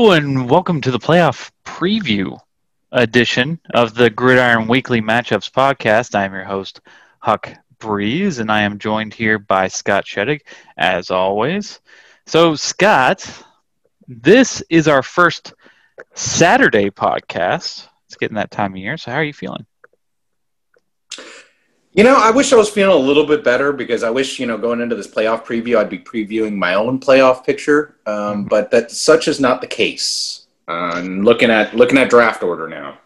And welcome to the playoff preview edition of the Gridiron Weekly Matchups podcast. I am your host, Huck Breeze, and I am joined here by Scott Sheddick, as always. So, Scott, this is our first Saturday podcast. It's getting that time of year. So, how are you feeling? You know, I wish I was feeling a little bit better because I wish, you know, going into this playoff preview, I'd be previewing my own playoff picture. Um, mm-hmm. but that such is not the case. Uh, looking at looking at draft order now.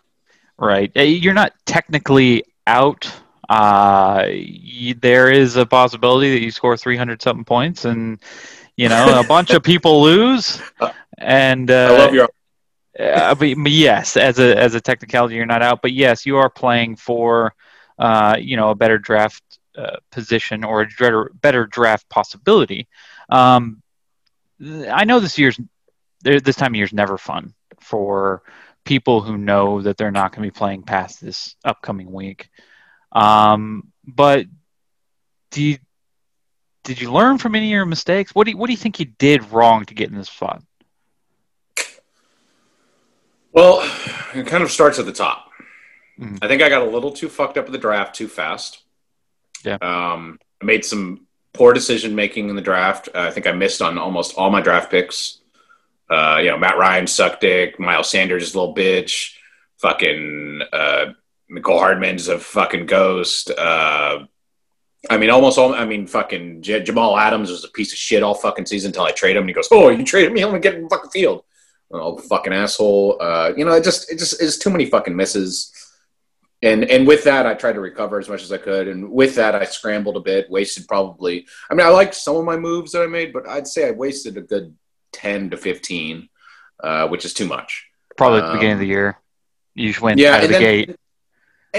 Right, you're not technically out. Uh, you, there is a possibility that you score 300 something points, and you know a bunch of people lose. And uh, I love your. uh, but, but yes, as a as a technicality, you're not out. But yes, you are playing for uh, you know, a better draft uh, position or a better, better draft possibility. Um, I know this year's this time of year is never fun for people who know that they're not going to be playing past this upcoming week. Um, but you, did you learn from any of your mistakes? What do you, what do you think you did wrong to get in this spot? Well, it kind of starts at the top. Mm-hmm. I think I got a little too fucked up with the draft too fast. Yeah. Um, I made some poor decision making in the draft. Uh, I think I missed on almost all my draft picks. Uh, you know, Matt Ryan sucked dick. Miles Sanders is a little bitch. Fucking uh, Mecole Hardman's a fucking ghost. Uh, I mean, almost all. I mean, fucking J- Jamal Adams was a piece of shit all fucking season until I trade him. And he goes, "Oh, you traded me? I'm gonna get in the fucking field." Oh, fucking asshole. Uh, you know, it just it just is too many fucking misses and and with that i tried to recover as much as i could. And with that i scrambled a bit wasted probably i mean i liked some of my moves that i made but i'd say i wasted a good 10 to 15 uh, which is too much. Probably at the beginning of the um, year. You just went yeah, out of the then, gate.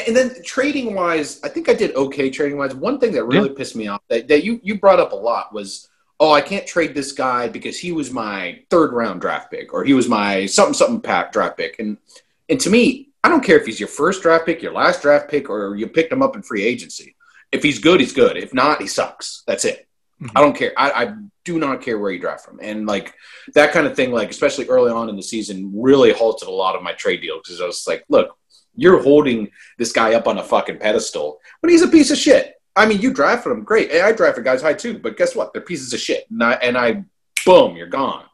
And then trading wise i think i did okay trading wise one thing that really yeah. pissed me off that, that you you brought up a lot was oh i can't trade this guy because he was my third round draft pick or he was my something something pack draft pick. And and to me I don't care if he's your first draft pick, your last draft pick, or you picked him up in free agency. If he's good, he's good. If not, he sucks. That's it. Mm-hmm. I don't care. I, I, do not care where you draft from. And like that kind of thing, like especially early on in the season, really halted a lot of my trade deals because I was like, look, you're holding this guy up on a fucking pedestal, but he's a piece of shit. I mean, you draft drafted him, great. I drafted guys high too, but guess what? They're pieces of shit. And I, and I boom, you're gone.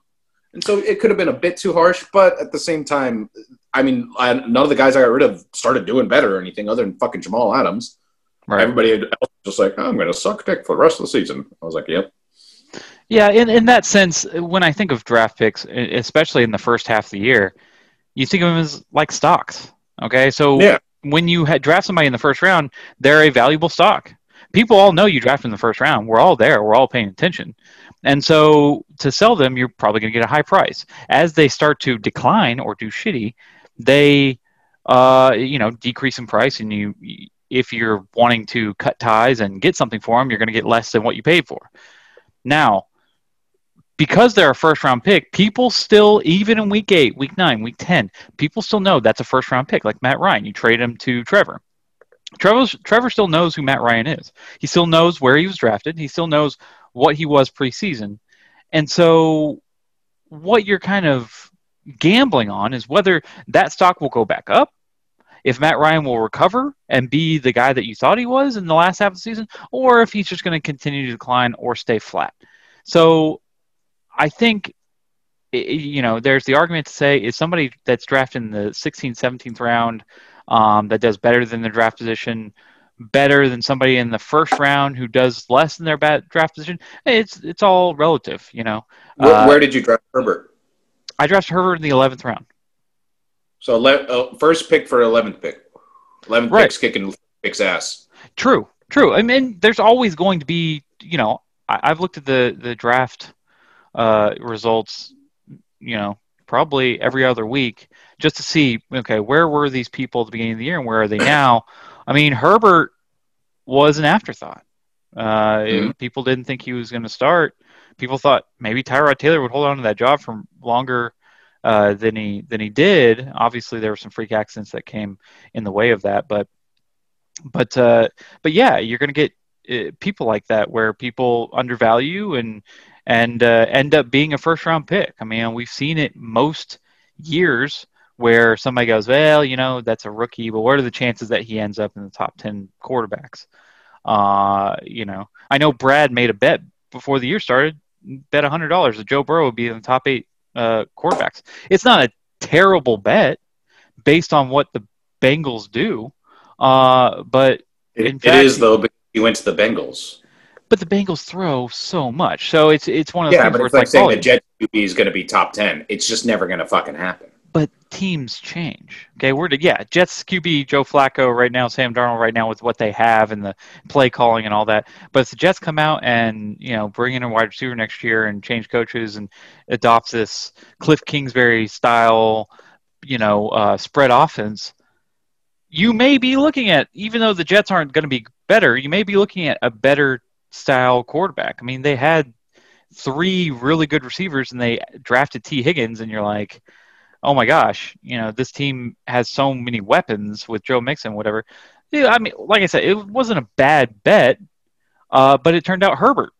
And so it could have been a bit too harsh, but at the same time, I mean, I, none of the guys I got rid of started doing better or anything other than fucking Jamal Adams. Right. Everybody else was just like, oh, I'm going to suck dick for the rest of the season. I was like, yep. Yeah, in, in that sense, when I think of draft picks, especially in the first half of the year, you think of them as like stocks. Okay, so yeah. when you had draft somebody in the first round, they're a valuable stock. People all know you drafted in the first round. We're all there. We're all paying attention. And so to sell them, you're probably going to get a high price. As they start to decline or do shitty, they uh, you know decrease in price and you if you're wanting to cut ties and get something for them you're going to get less than what you paid for now because they're a first round pick people still even in week 8 week 9 week 10 people still know that's a first round pick like matt ryan you trade him to trevor Trevor, Trevor still knows who Matt Ryan is. He still knows where he was drafted. He still knows what he was preseason. And so, what you're kind of gambling on is whether that stock will go back up, if Matt Ryan will recover and be the guy that you thought he was in the last half of the season, or if he's just going to continue to decline or stay flat. So I think, you know, there's the argument to say is somebody that's drafted in the 16th, 17th round um, that does better than the draft position better than somebody in the first round who does less than their draft position. It's it's all relative, you know. Where, uh, where did you draft Herbert? I drafted Herbert in the eleventh round. So uh, first pick for eleventh pick. Eleventh right. pick's kicking picks ass. True, true. I mean, there's always going to be, you know, I, have looked at the the draft uh, results, you know, probably every other week just to see, okay, where were these people at the beginning of the year and where are they now? I mean, Herbert was an afterthought. Uh, mm-hmm. People didn't think he was going to start people thought maybe Tyrod Taylor would hold on to that job for longer uh, than he than he did. Obviously, there were some freak accidents that came in the way of that, but but uh, but yeah, you're going to get uh, people like that where people undervalue and and uh, end up being a first round pick. I mean, we've seen it most years where somebody goes, well, you know, that's a rookie, but what are the chances that he ends up in the top 10 quarterbacks? Uh, you know, I know Brad made a bet before the year started, bet $100 that Joe Burrow would be in the top eight uh, quarterbacks. It's not a terrible bet based on what the Bengals do, uh, but it, fact, it is though. But he went to the Bengals. But the Bengals throw so much, so it's it's one of those yeah, things but where it's, like, like saying the Jets QB is going to be top ten. It's just never going to fucking happen. But teams change. Okay, we're to, yeah, Jets QB Joe Flacco right now, Sam Darnold right now with what they have and the play calling and all that. But if the Jets come out and you know bring in a wide receiver next year and change coaches and adopt this Cliff Kingsbury style, you know, uh, spread offense, you may be looking at even though the Jets aren't going to be better, you may be looking at a better style quarterback. I mean, they had three really good receivers and they drafted Tee Higgins, and you're like oh my gosh, you know, this team has so many weapons with Joe Mixon, whatever. Yeah, I mean, like I said, it wasn't a bad bet, uh, but it turned out Herbert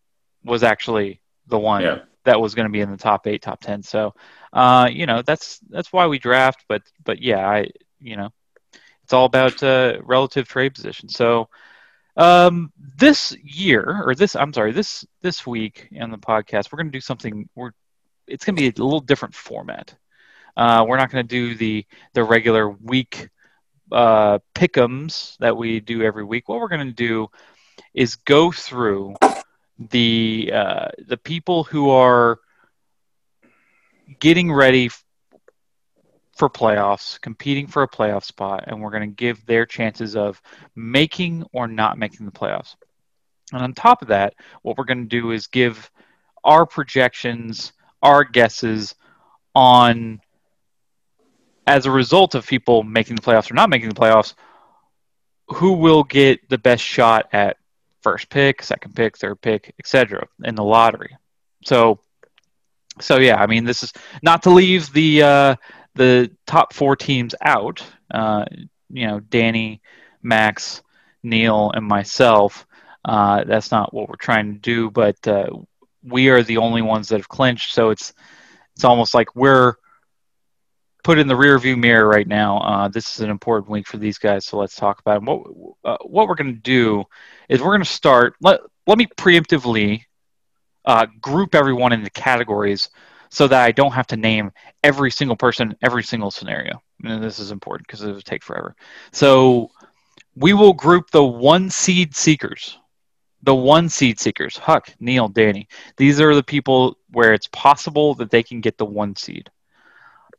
was actually the one yeah. that was going to be in the top eight, top ten. So, uh, you know, that's that's why we draft. But but yeah, I you know, it's all about uh, relative trade position. So. Um, this year, or this, I'm sorry, this this week in the podcast, we're going to do something. We're it's going to be a little different format. Uh, we're not going to do the the regular week uh, pickums that we do every week. What we're going to do is go through the uh, the people who are getting ready for playoffs, competing for a playoff spot, and we're going to give their chances of making or not making the playoffs. And on top of that, what we're going to do is give our projections, our guesses on as a result of people making the playoffs or not making the playoffs, who will get the best shot at first pick, second pick, third pick, etc. in the lottery. So, so yeah, I mean, this is not to leave the uh, the top four teams out. Uh, you know, Danny, Max, Neil, and myself. Uh, that's not what we're trying to do, but uh, we are the only ones that have clinched. So it's it's almost like we're put in the rear view mirror right now. Uh, this is an important week for these guys, so let's talk about them. What uh, what we're going to do is we're going to start. Let let me preemptively uh, group everyone into categories so that I don't have to name every single person, every single scenario. And this is important because it would take forever. So we will group the one seed seekers. The one seed seekers, Huck, Neil, Danny. These are the people where it's possible that they can get the one seed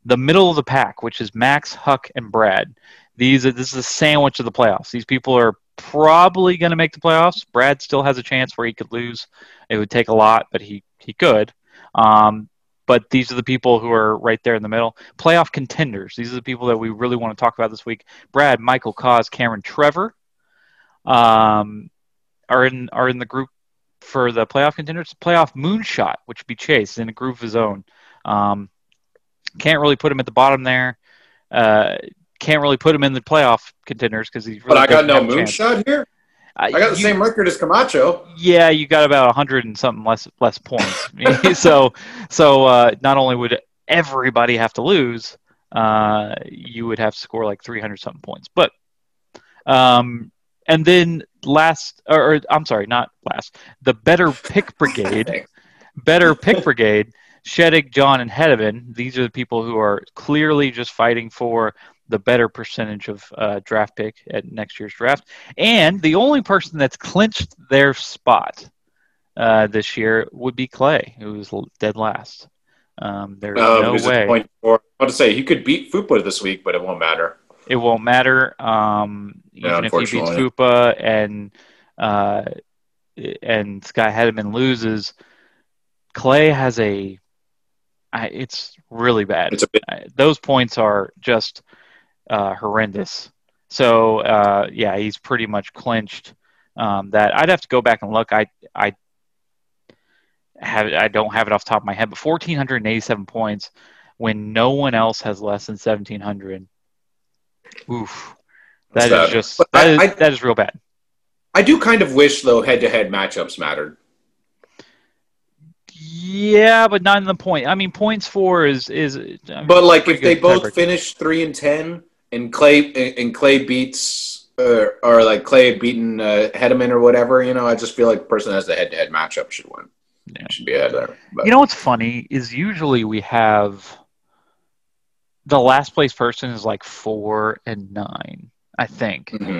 the middle of the pack, which is Max, Huck, and Brad. These are, this is a sandwich of the playoffs. These people are probably going to make the playoffs. Brad still has a chance where he could lose. It would take a lot, but he he could. Um, but these are the people who are right there in the middle. Playoff contenders. These are the people that we really want to talk about this week. Brad, Michael, Cause, Cameron, Trevor, um, are in are in the group for the playoff contenders. Playoff moonshot, which would be Chase in a group of his own. Um, can't really put him at the bottom there. Uh, can't really put him in the playoff contenders because he's. Really but I got no moonshot here. I got the you, same record as Camacho. Yeah, you got about a hundred and something less less points. so so uh, not only would everybody have to lose, uh, you would have to score like three hundred something points. But um, and then last, or, or I'm sorry, not last. The better pick brigade, better pick brigade Sheddick, John, and Hedevin, these are the people who are clearly just fighting for the better percentage of uh, draft pick at next year's draft. And the only person that's clinched their spot uh, this year would be Clay, who was dead last. Um, there's um, no way. Point four. I want to say he could beat Fupa this week, but it won't matter. It won't matter. Um, yeah, even if he beats Fupa and uh, and Sky Hedman loses, Clay has a I, it's really bad. It's bit- Those points are just uh, horrendous. So uh, yeah, he's pretty much clinched um, that. I'd have to go back and look. I I have I don't have it off the top of my head, but fourteen hundred and eighty-seven points when no one else has less than seventeen hundred. Oof, that is just that is, I, that is real bad. I do kind of wish though head-to-head matchups mattered. Yeah, but not in the point. I mean, points four is is. I mean, but like, if they both finish three and ten, and Clay and Clay beats or, or like Clay beating uh, Hedeman or whatever, you know, I just feel like the person that has the head-to-head matchup should win. Yeah. Should be ahead there. But. You know what's funny is usually we have the last place person is like four and nine. I think. Mm-hmm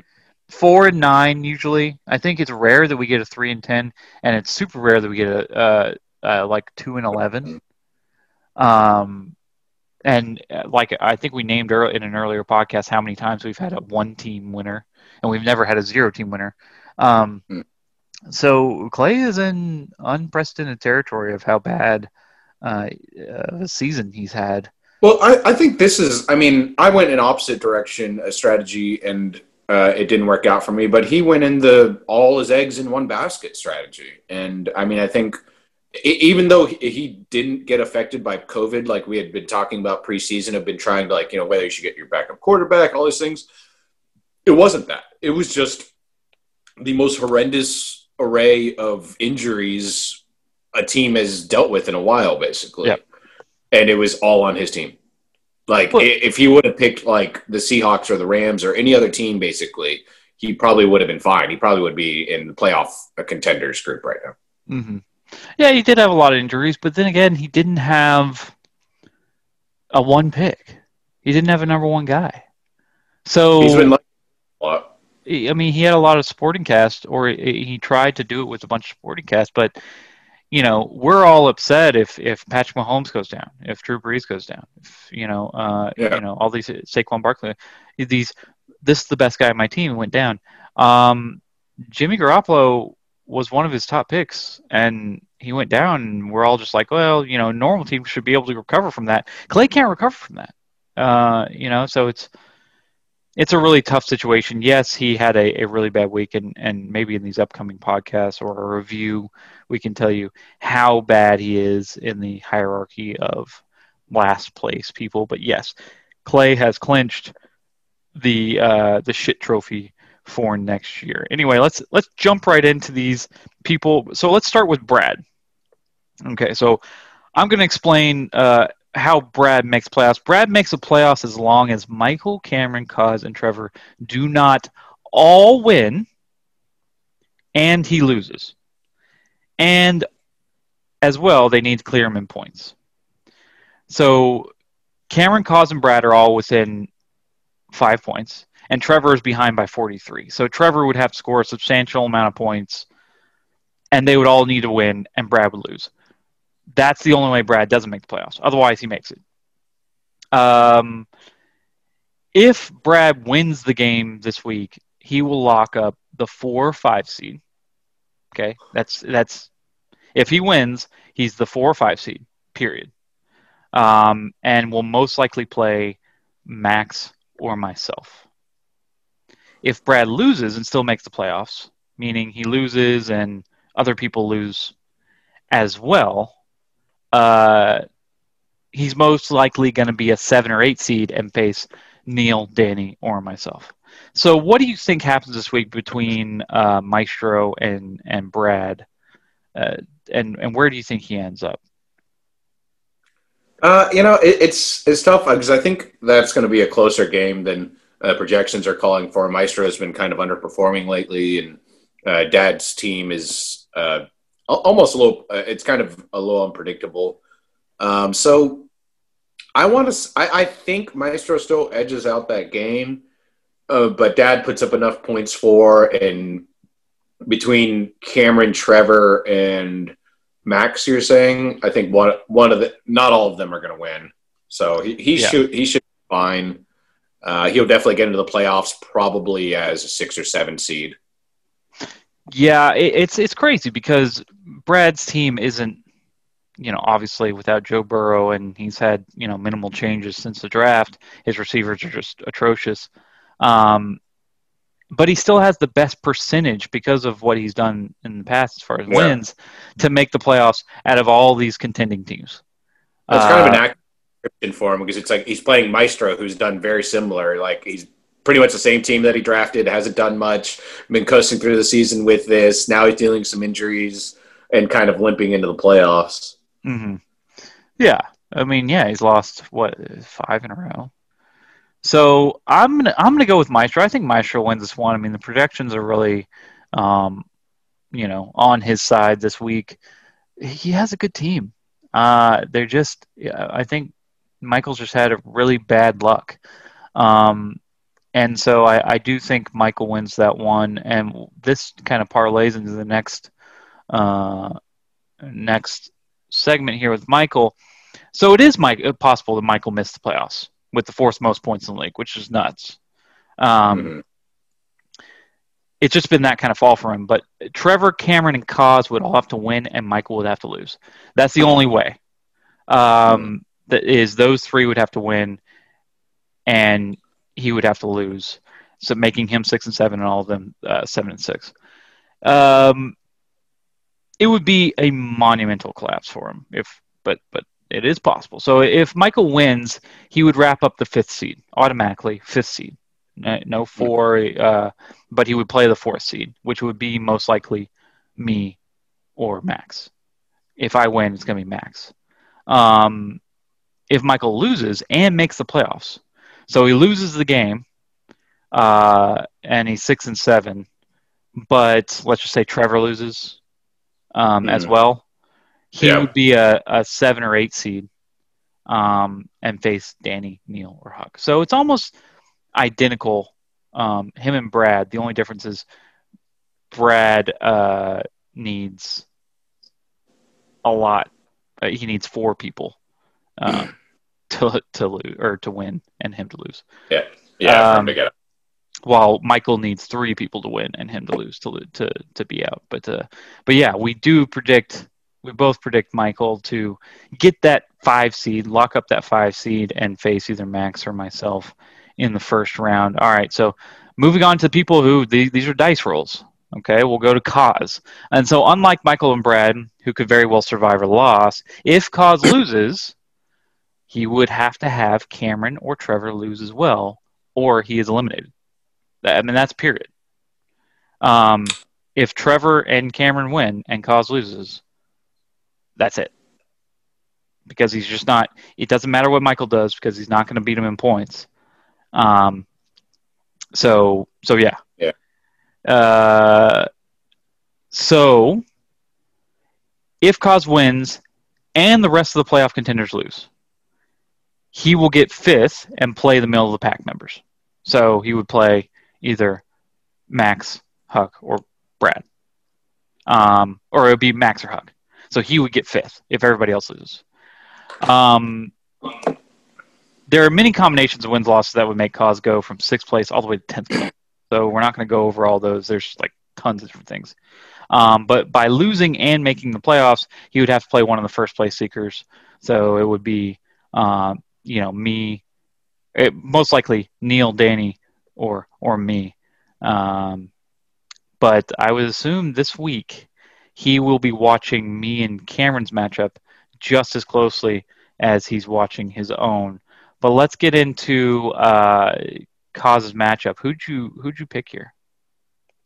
four and nine usually. I think it's rare that we get a three and ten, and it's super rare that we get a uh, uh, like two and eleven. Um, and uh, like I think we named early, in an earlier podcast how many times we've had a one team winner, and we've never had a zero team winner. Um, hmm. so Clay is in unprecedented territory of how bad uh, a season he's had. Well, I, I think this is. I mean, I went in opposite direction, a strategy, and uh, it didn't work out for me. But he went in the all his eggs in one basket strategy, and I mean, I think even though he didn't get affected by COVID, like we had been talking about preseason, have been trying to like you know whether you should get your backup quarterback, all these things. It wasn't that. It was just the most horrendous array of injuries a team has dealt with in a while, basically. Yep. And it was all on his team. Like well, if he would have picked like the Seahawks or the Rams or any other team, basically, he probably would have been fine. He probably would be in the playoff contenders group right now. Mm-hmm. Yeah, he did have a lot of injuries, but then again, he didn't have a one pick. He didn't have a number one guy. So he's been like a lot. I mean, he had a lot of supporting cast, or he tried to do it with a bunch of supporting cast, but you know, we're all upset if if Patrick Mahomes goes down, if Drew Brees goes down, if you know, uh, yeah. you know, all these Saquon Barkley, these this is the best guy on my team went down. Um, Jimmy Garoppolo was one of his top picks, and he went down, and we're all just like, well, you know, normal teams should be able to recover from that. Clay can't recover from that, uh, you know, so it's it's a really tough situation. Yes, he had a, a really bad week, and, and maybe in these upcoming podcasts or a review, we can tell you how bad he is in the hierarchy of last place people. But yes, Clay has clinched the uh, the shit trophy for next year. Anyway, let's let's jump right into these people. So let's start with Brad. Okay, so I'm going to explain uh, how Brad makes playoffs. Brad makes the playoffs as long as Michael, Cameron, Cuz, and Trevor do not all win and he loses. And as well, they need to clear him in points. So Cameron, Cuz, and Brad are all within five points, and Trevor is behind by 43. So Trevor would have to score a substantial amount of points, and they would all need to win, and Brad would lose. That's the only way Brad doesn't make the playoffs. Otherwise, he makes it. Um, if Brad wins the game this week, he will lock up the four or five seed. Okay, that's that's if he wins, he's the four or five seed. Period. Um, and will most likely play Max or myself. If Brad loses and still makes the playoffs, meaning he loses and other people lose as well, uh, he's most likely going to be a seven or eight seed and face Neil, Danny, or myself. So, what do you think happens this week between uh, Maestro and and Brad, uh, and and where do you think he ends up? Uh, you know, it, it's it's tough because I think that's going to be a closer game than uh, projections are calling for. Maestro has been kind of underperforming lately, and uh, Dad's team is uh, almost a little. Uh, it's kind of a little unpredictable. Um, so I want to. I, I, think Maestro still edges out that game, uh, but Dad puts up enough points for and between Cameron, Trevor, and Max. You're saying I think one one of the not all of them are going to win. So he, he yeah. should he should be fine. Uh, he'll definitely get into the playoffs probably as a six or seven seed. Yeah, it, it's it's crazy because Brad's team isn't, you know, obviously without Joe Burrow, and he's had you know minimal changes since the draft. His receivers are just atrocious, um, but he still has the best percentage because of what he's done in the past as far as yeah. wins to make the playoffs out of all these contending teams. That's uh, kind of an uh, accurate for him because it's like he's playing Maestro, who's done very similar. Like he's pretty much the same team that he drafted. Hasn't done much. Been coasting through the season with this. Now he's dealing some injuries and kind of limping into the playoffs. Mm-hmm. Yeah, I mean, yeah, he's lost what five in a row. So I'm gonna I'm gonna go with Maestro. I think Maestro wins this one. I mean, the projections are really, um, you know, on his side this week. He has a good team. Uh, they're just, I think Michael's just had a really bad luck. Um, and so I, I, do think Michael wins that one, and this kind of parlays into the next uh, next segment here with Michael. So it is Mike, uh, possible that Michael missed the playoffs with the fourth most points in the league, which is nuts. Um, mm-hmm. It's just been that kind of fall for him. But Trevor, Cameron, and Cos would all have to win, and Michael would have to lose. That's the only way. Um, mm-hmm. That is those three would have to win, and he would have to lose, so making him six and seven, and all of them uh, seven and six. Um, it would be a monumental collapse for him if, but but it is possible. So if Michael wins, he would wrap up the fifth seed automatically, fifth seed. No four, uh, but he would play the fourth seed, which would be most likely me or Max. If I win, it's going to be Max. Um, if Michael loses and makes the playoffs, so he loses the game, uh, and he's six and seven. But let's just say Trevor loses um, mm. as well. He yeah. would be a, a seven or eight seed um, and face Danny, Neil, or Huck. So it's almost identical. Um, him and Brad. The only difference is Brad uh, needs a lot. Uh, he needs four people. Um, to to lose or to win and him to lose. Yeah, yeah, um, to get While Michael needs three people to win and him to lose to to to be out. But uh, but yeah, we do predict. We both predict Michael to get that five seed, lock up that five seed, and face either Max or myself in the first round. All right, so moving on to people who these, these are dice rolls. Okay, we'll go to Cause. And so, unlike Michael and Brad, who could very well survive a loss, if Cause loses, he would have to have Cameron or Trevor lose as well, or he is eliminated. I mean, that's period. Um, if Trevor and Cameron win and Cause loses, that's it. Because he's just not. It doesn't matter what Michael does because he's not going to beat him in points. Um. So so yeah. Yeah. Uh. So if Cause wins and the rest of the playoff contenders lose, he will get fifth and play the middle of the pack members. So he would play either Max, Huck, or Brad. Um, or it would be Max or Huck. So he would get fifth if everybody else loses. Um, there are many combinations of wins losses that would make Cause go from sixth place all the way to tenth place. So we're not going to go over all those. There's like tons of different things. Um, but by losing and making the playoffs, he would have to play one of the first place seekers. So it would be uh, you know me, it, most likely Neil, Danny, or or me. Um, but I would assume this week he will be watching me and Cameron's matchup just as closely as he's watching his own. But let's get into uh, Cause's matchup. Who'd you who'd you pick here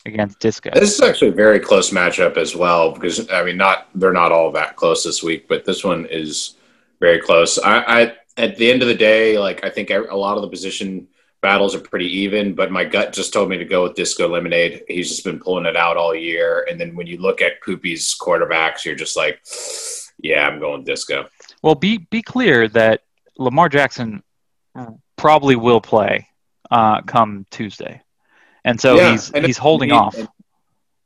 against Disco? This is actually a very close matchup as well because I mean not they're not all that close this week, but this one is very close. I, I at the end of the day, like I think a lot of the position battles are pretty even, but my gut just told me to go with Disco Lemonade. He's just been pulling it out all year. And then when you look at Poopy's quarterbacks, you're just like, yeah, I'm going Disco. Well, be be clear that Lamar Jackson probably will play uh, come Tuesday, and so yeah, he's and he's holding he, off. And,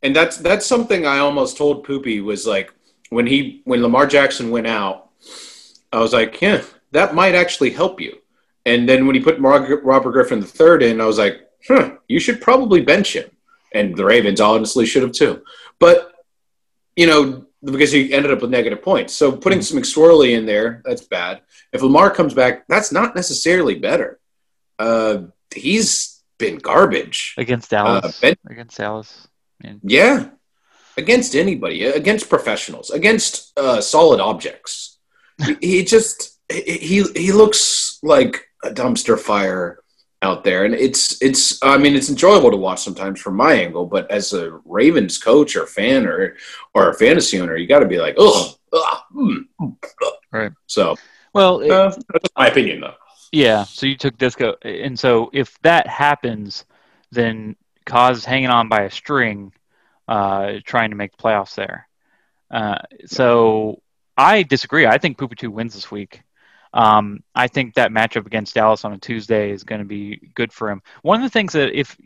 and that's that's something I almost told Poopy was like when he when Lamar Jackson went out, I was like, yeah, that might actually help you. And then when he put Robert Griffin III in, I was like, huh, you should probably bench him. And the Ravens honestly should have too. But, you know, because he ended up with negative points. So putting mm-hmm. some McSorley in there, that's bad. If Lamar comes back, that's not necessarily better. Uh, he's been garbage. Against Dallas. Uh, ben- against Dallas. Man. Yeah. Against anybody. Against professionals. Against uh, solid objects. he, he just he he looks like a dumpster fire out there and it's it's i mean it's enjoyable to watch sometimes from my angle but as a ravens coach or fan or or a fantasy owner you got to be like oh right. So, well, it, uh, that's my opinion, though. Yeah. So you took disco, and so if that happens, then Cause hanging on by a string, uh, trying to make the playoffs there. Uh, so I disagree. I think Pupitu wins this week. Um, I think that matchup against Dallas on a Tuesday is going to be good for him. One of the things that if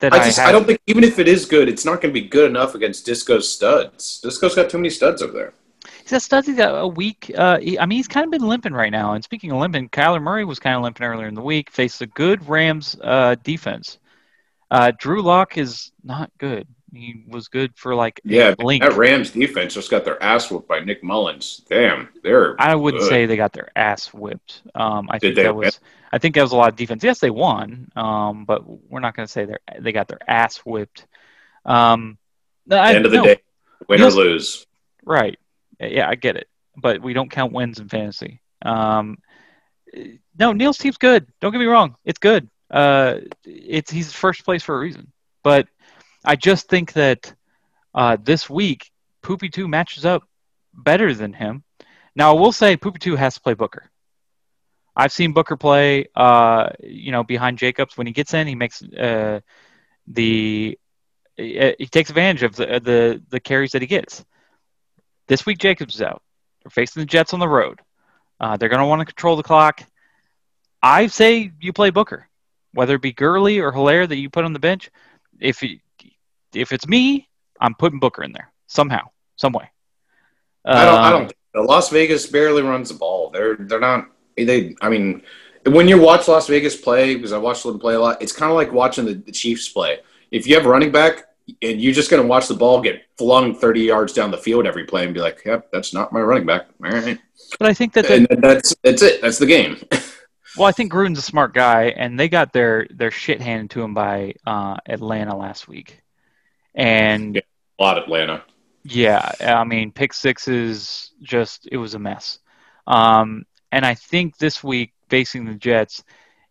that I just I, have, I don't think even if it is good, it's not going to be good enough against Disco's studs. Disco's got too many studs over there. He's got studs. He's got a week. Uh, he, I mean, he's kind of been limping right now. And speaking of limping, Kyler Murray was kind of limping earlier in the week. Faced a good Rams uh, defense. Uh, Drew Lock is not good. He was good for like yeah. That Rams defense just got their ass whooped by Nick Mullens. Damn, they're. I wouldn't good. say they got their ass whipped. Um, I Did think that was. I think that was a lot of defense. Yes, they won. Um, but we're not going to say they they got their ass whipped. Um, I, end of the no. day, win yes, or lose. Right. Yeah, I get it, but we don't count wins in fantasy. Um, no, Neil's team's good. Don't get me wrong; it's good. Uh, it's he's first place for a reason. But I just think that uh, this week, Poopy Two matches up better than him. Now, I will say Poopy Two has to play Booker. I've seen Booker play, uh, you know, behind Jacobs. When he gets in, he makes uh, the he takes advantage of the, the the carries that he gets. This week, Jacobs is out. They're facing the Jets on the road. Uh, they're going to want to control the clock. I say you play Booker, whether it be Gurley or Helaire that you put on the bench. If if it's me, I'm putting Booker in there somehow, some way. I don't. I don't. Um, Las Vegas barely runs the ball. They're they're not. They. I mean, when you watch Las Vegas play, because I watched them play a lot, it's kind of like watching the, the Chiefs play. If you have a running back and you're just going to watch the ball get flung 30 yards down the field every play and be like, "Yep, that's not my running back." All right. But I think that and that's that's it. That's the game. well, I think Gruden's a smart guy, and they got their their shit handed to him by uh, Atlanta last week, and yeah, a lot of Atlanta. Yeah, I mean, pick sixes just it was a mess. Um, and I think this week facing the Jets,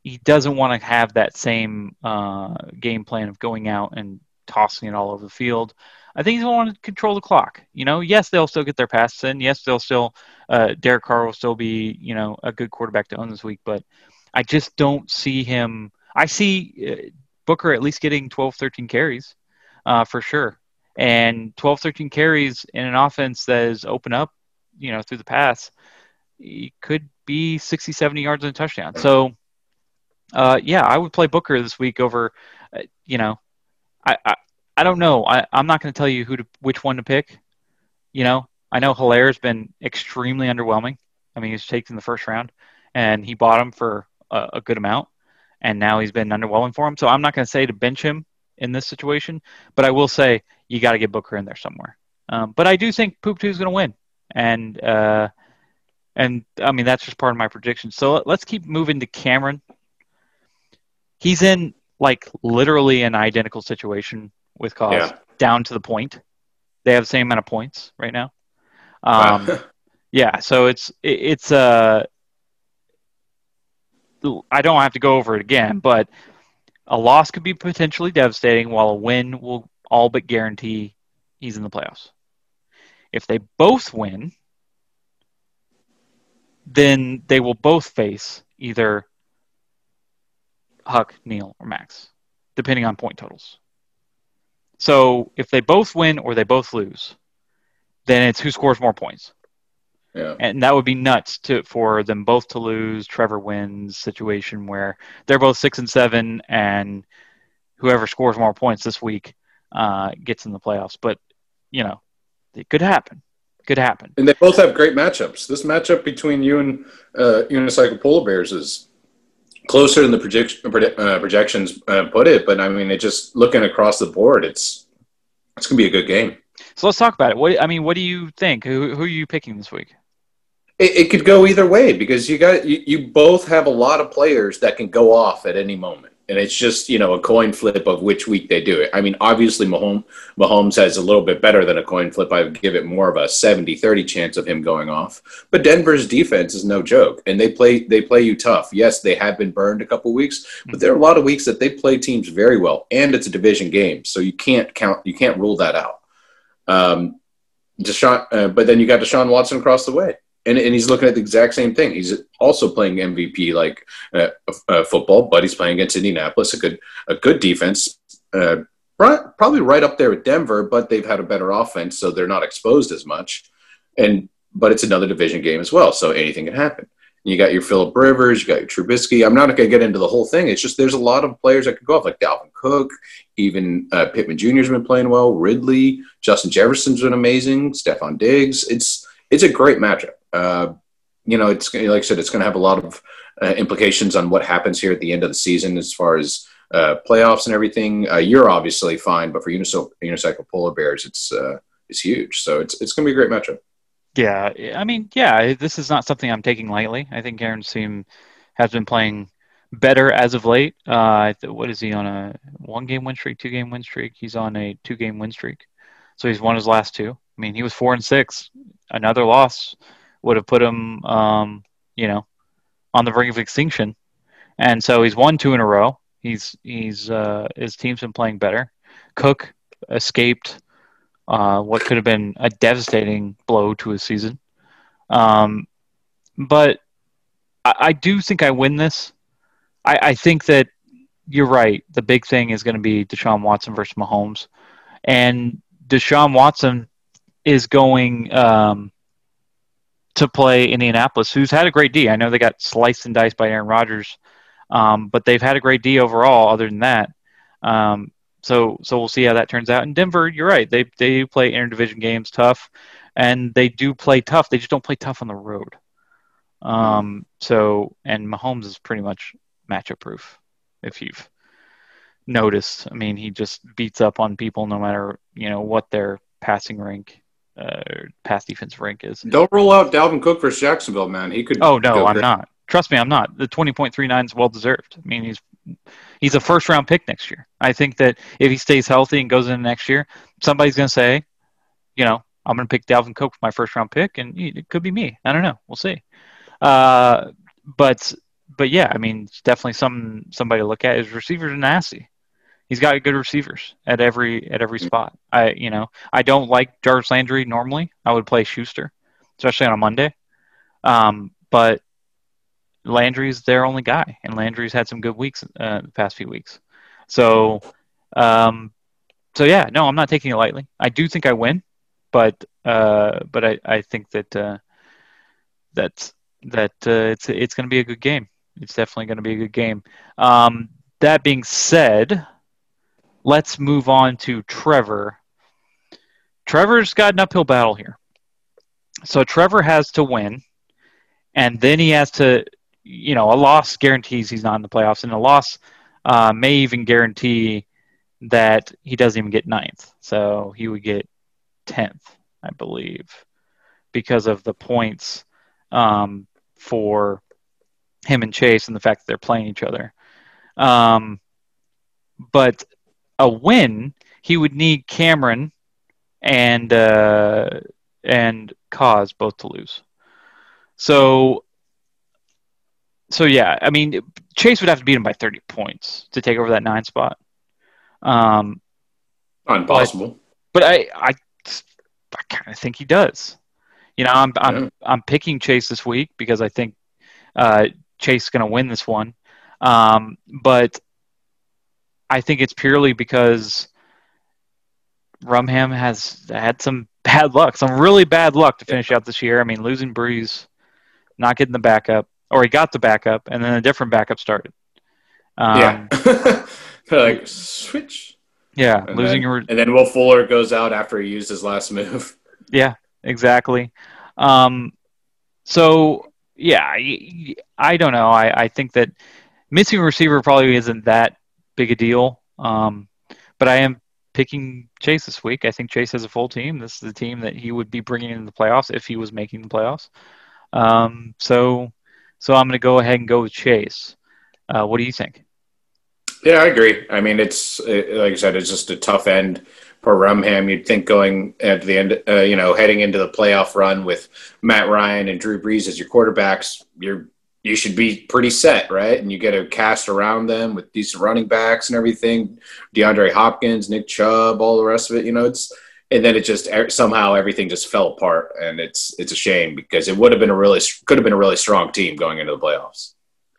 he doesn't want to have that same uh, game plan of going out and tossing it all over the field. I think he's going to want to control the clock. You know, yes, they'll still get their passes in. Yes, they'll still, uh, Derek Carr will still be, you know, a good quarterback to own this week. But I just don't see him. I see uh, Booker at least getting 12, 13 carries uh, for sure. And 12, 13 carries in an offense that is open up, you know, through the pass, he could be 60, 70 yards and a touchdown. So, uh, yeah, I would play Booker this week over, uh, you know, I, I, I don't know. I, I'm not going to tell you who to, which one to pick. You know, I know Helaire's been extremely underwhelming. I mean, he's taken the first round, and he bought him for a, a good amount, and now he's been underwhelming for him. So I'm not going to say to bench him in this situation, but I will say you got to get Booker in there somewhere. Um, but I do think Poop Two is going to win, and uh, and I mean that's just part of my prediction. So let's keep moving to Cameron. He's in like literally an identical situation with Cause, yeah. down to the point. They have the same amount of points right now. Um, yeah, so it's it, it's uh, I don't have to go over it again, but a loss could be potentially devastating, while a win will all but guarantee he's in the playoffs. If they both win, then they will both face either Huck, Neil, or Max, depending on point totals. So if they both win or they both lose, then it's who scores more points. Yeah. And that would be nuts to for them both to lose. Trevor wins situation where they're both six and seven, and whoever scores more points this week uh, gets in the playoffs. But you know, it could happen. Could happen. And they both have great matchups. This matchup between you and uh, Unicycle Polar Bears is closer than the projection, uh, projections uh, put it. But I mean, it just looking across the board, it's it's gonna be a good game. So let's talk about it. What I mean, what do you think? Who, who are you picking this week? It, it could go either way because you got you, you both have a lot of players that can go off at any moment and it's just you know a coin flip of which week they do it. I mean, obviously Mahomes, Mahomes has a little bit better than a coin flip. I would give it more of a 70-30 chance of him going off. But Denver's defense is no joke, and they play they play you tough. Yes, they have been burned a couple weeks, but there are a lot of weeks that they play teams very well, and it's a division game, so you can't count you can't rule that out. Um, Deshaun, uh, but then you got Deshaun Watson across the way, and and he's looking at the exact same thing. He's also playing MVP like uh, uh, football, but he's playing against Indianapolis, a good a good defense. Uh, probably right up there with Denver, but they've had a better offense, so they're not exposed as much. And but it's another division game as well, so anything can happen. You got your Philip Rivers, you got your Trubisky. I'm not going to get into the whole thing. It's just there's a lot of players that could go off, like Dalvin Cook, even uh, Pittman Jr.'s been playing well. Ridley, Justin Jefferson's been amazing. Stefon Diggs. It's it's a great matchup. Uh, you know, it's like I said, it's going to have a lot of uh, implications on what happens here at the end of the season as far as uh, playoffs and everything. Uh, you're obviously fine, but for unicycle, unicycle polar bears, it's uh, it's huge. So it's it's going to be a great matchup. Yeah, I mean, yeah, this is not something I'm taking lightly. I think Aaron's team has been playing better as of late. Uh, what is he on a one game win streak, two game win streak? He's on a two game win streak, so he's won his last two. I mean, he was four and six. Another loss would have put him, um, you know, on the brink of extinction. And so he's won two in a row. He's he's uh, his team's been playing better. Cook escaped uh, what could have been a devastating blow to his season. Um, but I, I, do think I win this. I, I, think that you're right. The big thing is going to be Deshaun Watson versus Mahomes, and Deshaun Watson is going um, to play Indianapolis, who's had a great D. I know they got sliced and diced by Aaron Rodgers, um, but they've had a great D overall. Other than that, um, so so we'll see how that turns out. In Denver, you're right. They they play interdivision games tough, and they do play tough. They just don't play tough on the road. Um. So and Mahomes is pretty much matchup proof. If you've noticed, I mean, he just beats up on people no matter you know what their passing rank, uh, pass defense rank is. Don't roll out Dalvin Cook versus Jacksonville, man. He could. Oh no, I'm not. Trust me, I'm not. The 20.39 is well deserved. I mean, he's he's a first round pick next year. I think that if he stays healthy and goes in next year, somebody's going to say, you know, I'm going to pick Dalvin Cook for my first round pick, and it could be me. I don't know. We'll see. Uh, but but yeah, I mean, it's definitely some somebody to look at. His receivers are nasty. He's got good receivers at every at every spot. I you know I don't like Jarvis Landry normally. I would play Schuster, especially on a Monday. Um, but Landry's their only guy, and Landry's had some good weeks uh, the past few weeks. So, um, so yeah, no, I'm not taking it lightly. I do think I win, but uh, but I, I think that uh, that that uh, it's it's going to be a good game. It's definitely going to be a good game. Um, that being said, let's move on to Trevor. Trevor's got an uphill battle here. So Trevor has to win, and then he has to you know, a loss guarantees he's not in the playoffs, and a loss uh, may even guarantee that he doesn't even get ninth. So he would get tenth, I believe, because of the points um, for him and Chase and the fact that they're playing each other. Um, but a win, he would need Cameron and uh, and Cause both to lose. So so yeah, I mean, Chase would have to beat him by 30 points to take over that nine spot. Um, Impossible. But, but I, I, I kind of think he does. You know, I'm, I'm, yeah. I'm picking Chase this week because I think uh, Chase is going to win this one. Um, but I think it's purely because Rumham has had some bad luck, some really bad luck to finish out this year. I mean, losing Brees, not getting the backup or he got the backup, and then a different backup started. Um, yeah, like switch. Yeah, and losing then, your... and then Will Fuller goes out after he used his last move. Yeah, exactly. Um, so yeah, I, I don't know. I, I think that missing receiver probably isn't that big a deal. Um, but I am picking Chase this week. I think Chase has a full team. This is the team that he would be bringing into the playoffs if he was making the playoffs. Um, so so I'm going to go ahead and go with Chase. Uh, what do you think? Yeah, I agree. I mean, it's like I said, it's just a tough end for Rumham. You'd think going at the end, uh, you know, heading into the playoff run with Matt Ryan and Drew Brees as your quarterbacks, you're you should be pretty set, right? And you get a cast around them with decent running backs and everything. DeAndre Hopkins, Nick Chubb, all the rest of it. You know, it's and then it just somehow everything just fell apart, and it's it's a shame because it would have been a really could have been a really strong team going into the playoffs.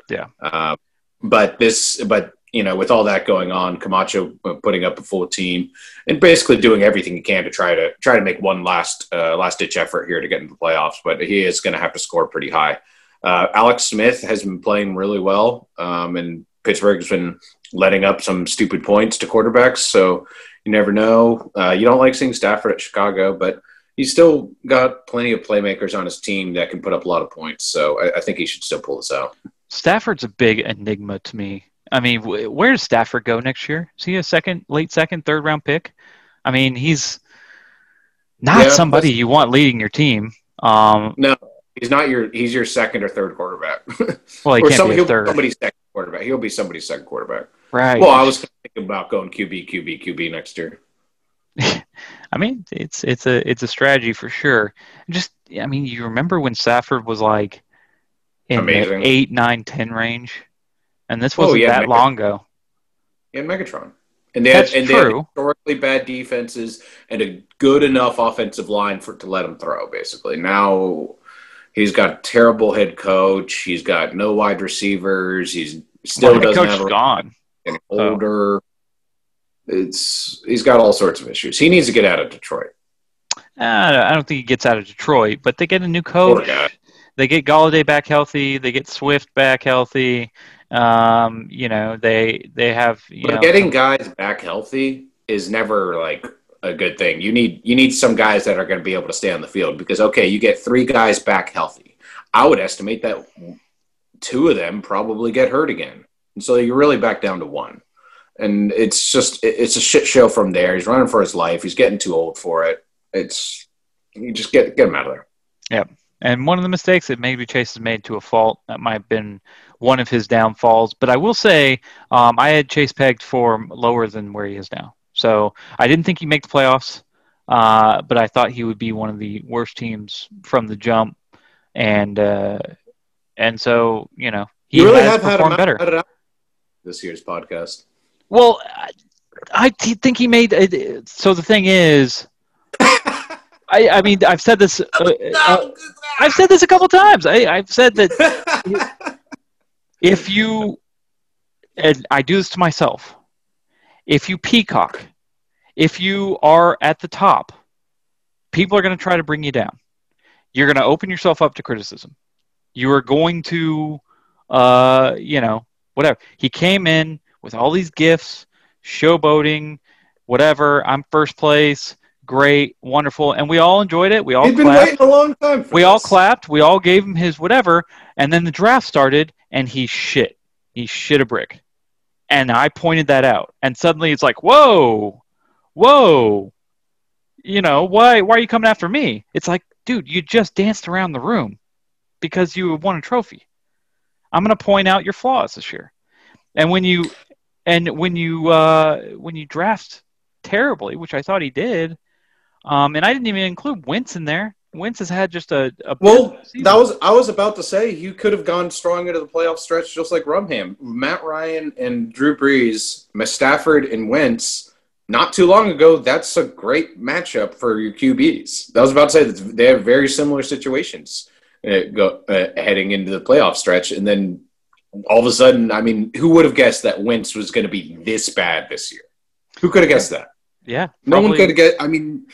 Yeah, uh, but this, but you know, with all that going on, Camacho putting up a full team and basically doing everything he can to try to try to make one last uh, last ditch effort here to get into the playoffs, but he is going to have to score pretty high. Uh, Alex Smith has been playing really well, um, and Pittsburgh's been letting up some stupid points to quarterbacks. So you never know. Uh, you don't like seeing Stafford at Chicago, but he's still got plenty of playmakers on his team that can put up a lot of points. So I, I think he should still pull this out. Stafford's a big enigma to me. I mean, where does Stafford go next year? Is he a second, late second, third round pick? I mean, he's not yeah, somebody you want leading your team. Um, no, he's not your. He's your second or third quarterback. well, he or can't some, be a third. Somebody's second quarterback. He'll be somebody's second quarterback. Right. Well, I was thinking about going QB, QB, QB next year. I mean, it's it's a it's a strategy for sure. Just, I mean, you remember when Stafford was like in Amazing. the eight, nine, ten range, and this oh, wasn't oh, yeah, that Megatron. long ago. Yeah, Megatron. And they That's had, and true. they had historically bad defenses and a good enough offensive line for to let him throw. Basically, now he's got a terrible head coach. He's got no wide receivers. He's still well, doesn't have a, gone. older. So. It's he's got all sorts of issues. He needs to get out of Detroit. Uh, I don't think he gets out of Detroit, but they get a new coach. They get Golladay back healthy. They get Swift back healthy. Um, you know, they they have. but know, getting guys back healthy is never like a good thing. You need you need some guys that are going to be able to stay on the field because okay, you get three guys back healthy. I would estimate that two of them probably get hurt again, and so you're really back down to one. And it's just it's a shit show from there. He's running for his life. He's getting too old for it. It's you just get get him out of there. Yep. And one of the mistakes that maybe Chase has made to a fault that might have been one of his downfalls. But I will say, um, I had Chase pegged for lower than where he is now. So I didn't think he'd make the playoffs, uh, but I thought he would be one of the worst teams from the jump. And uh, and so you know he you really has have performed had better this year's podcast. Well, I, I think he made. It, so the thing is. I, I mean, I've said this. Uh, uh, I've said this a couple times. I, I've said that if you, and I do this to myself, if you peacock, if you are at the top, people are going to try to bring you down. You're going to open yourself up to criticism. You are going to, uh, you know, whatever. He came in with all these gifts, showboating, whatever. I'm first place great, wonderful, and we all enjoyed it. We all He'd been waiting a long time. we this. all clapped. We all gave him his whatever, and then the draft started, and he shit. He shit a brick, and I pointed that out, and suddenly it's like, whoa, whoa, you know, why why are you coming after me? It's like, dude, you just danced around the room because you won a trophy. I'm going to point out your flaws this year, and when you and when you uh, when you draft terribly, which I thought he did, um, and I didn't even include Wentz in there. Wentz has had just a, a well. That was I was about to say you could have gone strong into the playoff stretch just like Rumham, Matt Ryan and Drew Brees, Stafford and Wentz. Not too long ago, that's a great matchup for your QBs. I was about to say that they have very similar situations uh, go, uh, heading into the playoff stretch, and then all of a sudden, I mean, who would have guessed that Wentz was going to be this bad this year? Who could have guessed that? Yeah, probably. no one could have guessed. I mean,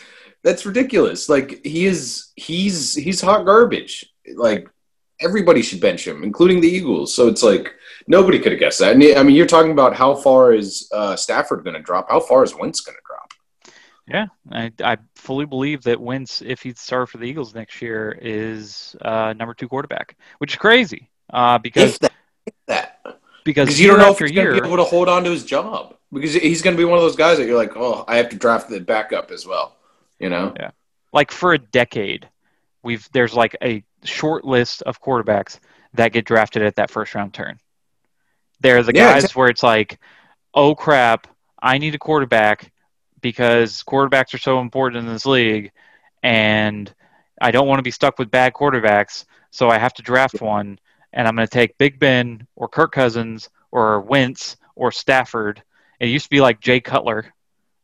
that's ridiculous. Like he is, he's he's hot garbage. Like everybody should bench him, including the Eagles. So it's like nobody could have guessed that. And I mean, you're talking about how far is uh, Stafford going to drop? How far is Wentz going to drop? Yeah, I, I fully believe that Wentz, if he starts for the Eagles next year, is uh, number two quarterback, which is crazy uh, because that, that. because, you don't know if he's going to be able to hold on to his job because he's going to be one of those guys that you're like, oh, I have to draft the backup as well. You know? Yeah. Like for a decade, we've there's like a short list of quarterbacks that get drafted at that first round turn. They're the yeah, guys exactly. where it's like, oh crap, I need a quarterback because quarterbacks are so important in this league, and I don't want to be stuck with bad quarterbacks, so I have to draft one, and I'm going to take Big Ben or Kirk Cousins or Wentz or Stafford. It used to be like Jay Cutler.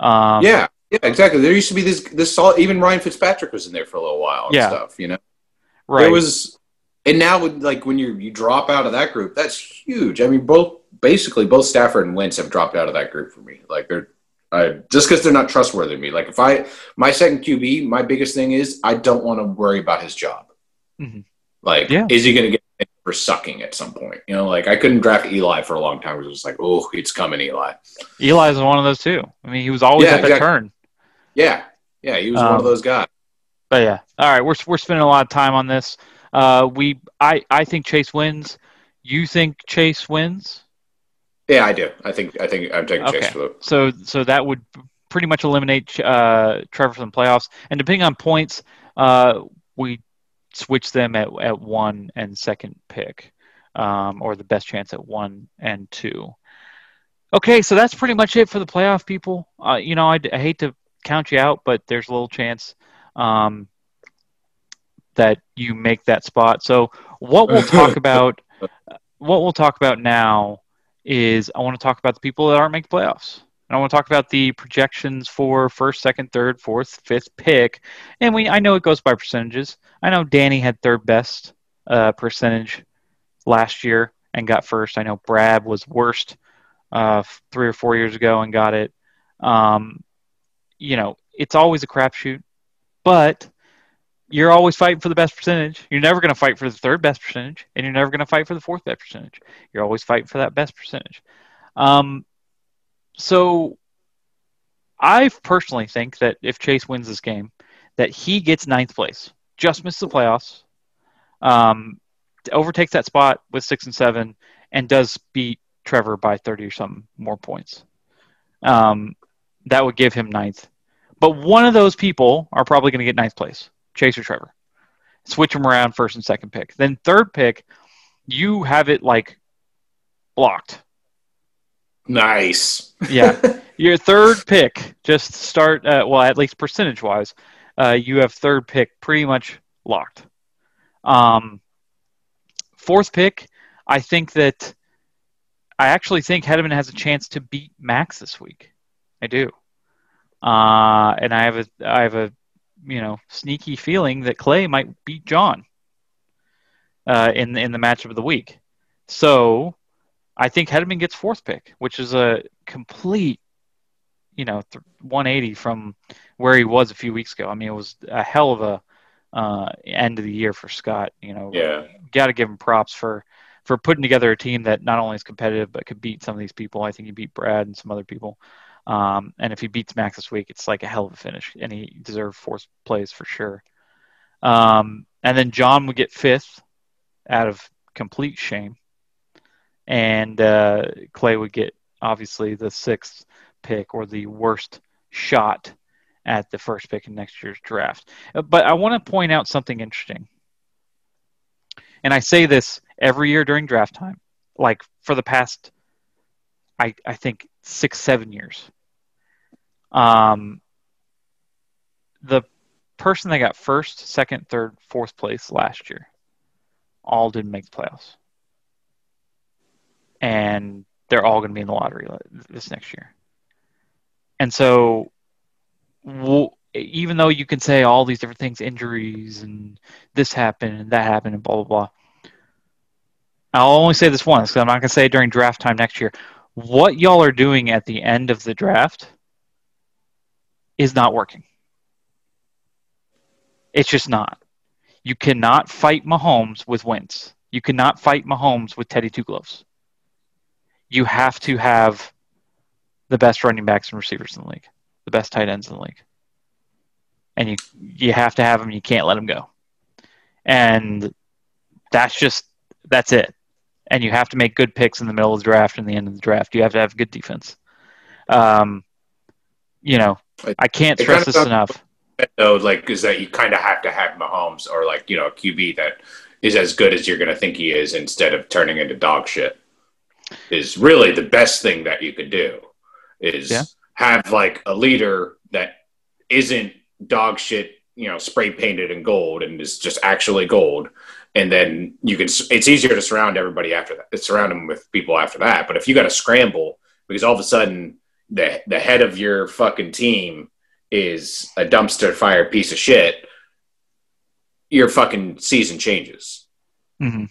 Um, yeah, Yeah, exactly. There used to be this this solid. Even Ryan Fitzpatrick was in there for a little while and yeah. stuff. You know, right? There was, and now with like when you you drop out of that group, that's huge. I mean, both basically both Stafford and Wentz have dropped out of that group for me. Like they're uh, just because they're not trustworthy to me. Like if I my second QB, my biggest thing is I don't want to worry about his job. Mm-hmm. Like, yeah. is he going to get for sucking at some point? You know, like I couldn't draft Eli for a long time. Because it was like, oh, it's coming, Eli. Eli is one of those too. I mean, he was always yeah, at exactly. turn. Yeah, yeah, he was um, one of um, those guys. But yeah, all right, we're we're spending a lot of time on this. Uh, we I I think Chase wins. You think Chase wins? Yeah, I do. I think I think I'm taking okay. Chase for the. So so that would pretty much eliminate uh, Trevor from the playoffs. And depending on points, uh, we switch them at at one and second pick, um, or the best chance at one and two. Okay, so that's pretty much it for the playoff people. Uh, you know, I, I, hate to count you out, but there's a little chance um, that you make that spot. So what we'll talk about, what we'll talk about now is I want to talk about the people that aren't making playoffs. And I want to talk about the projections for first, second, third, fourth, fifth pick. And we I know it goes by percentages. I know Danny had third best uh, percentage last year and got first. I know Brad was worst uh, three or four years ago and got it. Um, you know, it's always a crapshoot, but you're always fighting for the best percentage. You're never going to fight for the third best percentage, and you're never going to fight for the fourth best percentage. You're always fighting for that best percentage. Um, so, I personally think that if Chase wins this game, that he gets ninth place, just misses the playoffs, um, overtakes that spot with six and seven, and does beat Trevor by thirty or something more points. Um, that would give him ninth. But one of those people are probably going to get ninth place. Chase or Trevor. Switch them around first and second pick. Then third pick, you have it like blocked. Nice. yeah. Your third pick, just start, uh, well, at least percentage wise, uh, you have third pick pretty much locked. Um, fourth pick, I think that I actually think Hedman has a chance to beat Max this week. I do. Uh, and I have a I have a you know sneaky feeling that Clay might beat John uh, in in the matchup of the week. So I think Hedman gets fourth pick, which is a complete you know 180 from where he was a few weeks ago. I mean, it was a hell of a uh, end of the year for Scott. You know, yeah, got to give him props for for putting together a team that not only is competitive but could beat some of these people. I think he beat Brad and some other people. Um, and if he beats Max this week, it's like a hell of a finish, and he deserves fourth place for sure. Um, and then John would get fifth out of complete shame, and uh, Clay would get obviously the sixth pick or the worst shot at the first pick in next year's draft. But I want to point out something interesting. And I say this every year during draft time, like for the past, I, I think, six, seven years. Um, the person that got first, second, third, fourth place last year all didn't make the playoffs. And they're all going to be in the lottery this next year. And so, even though you can say all these different things, injuries and this happened and that happened and blah, blah, blah, I'll only say this once because I'm not going to say it during draft time next year. What y'all are doing at the end of the draft is not working. It's just not. You cannot fight Mahomes with Wentz. You cannot fight Mahomes with Teddy Two Gloves. You have to have the best running backs and receivers in the league, the best tight ends in the league, and you you have to have them. You can't let them go, and that's just that's it. And you have to make good picks in the middle of the draft and the end of the draft. You have to have good defense. Um, you know, I can't stress this enough. Though, like, is that you kind of have to have Mahomes or like you know a QB that is as good as you're going to think he is instead of turning into dog shit. Is really the best thing that you could do. Is yeah. have like a leader that isn't dog shit, you know, spray painted in gold and is just actually gold. And then you can. It's easier to surround everybody after that. Surround them with people after that. But if you got to scramble because all of a sudden the the head of your fucking team is a dumpster fire piece of shit, your fucking season changes. Mm-hmm.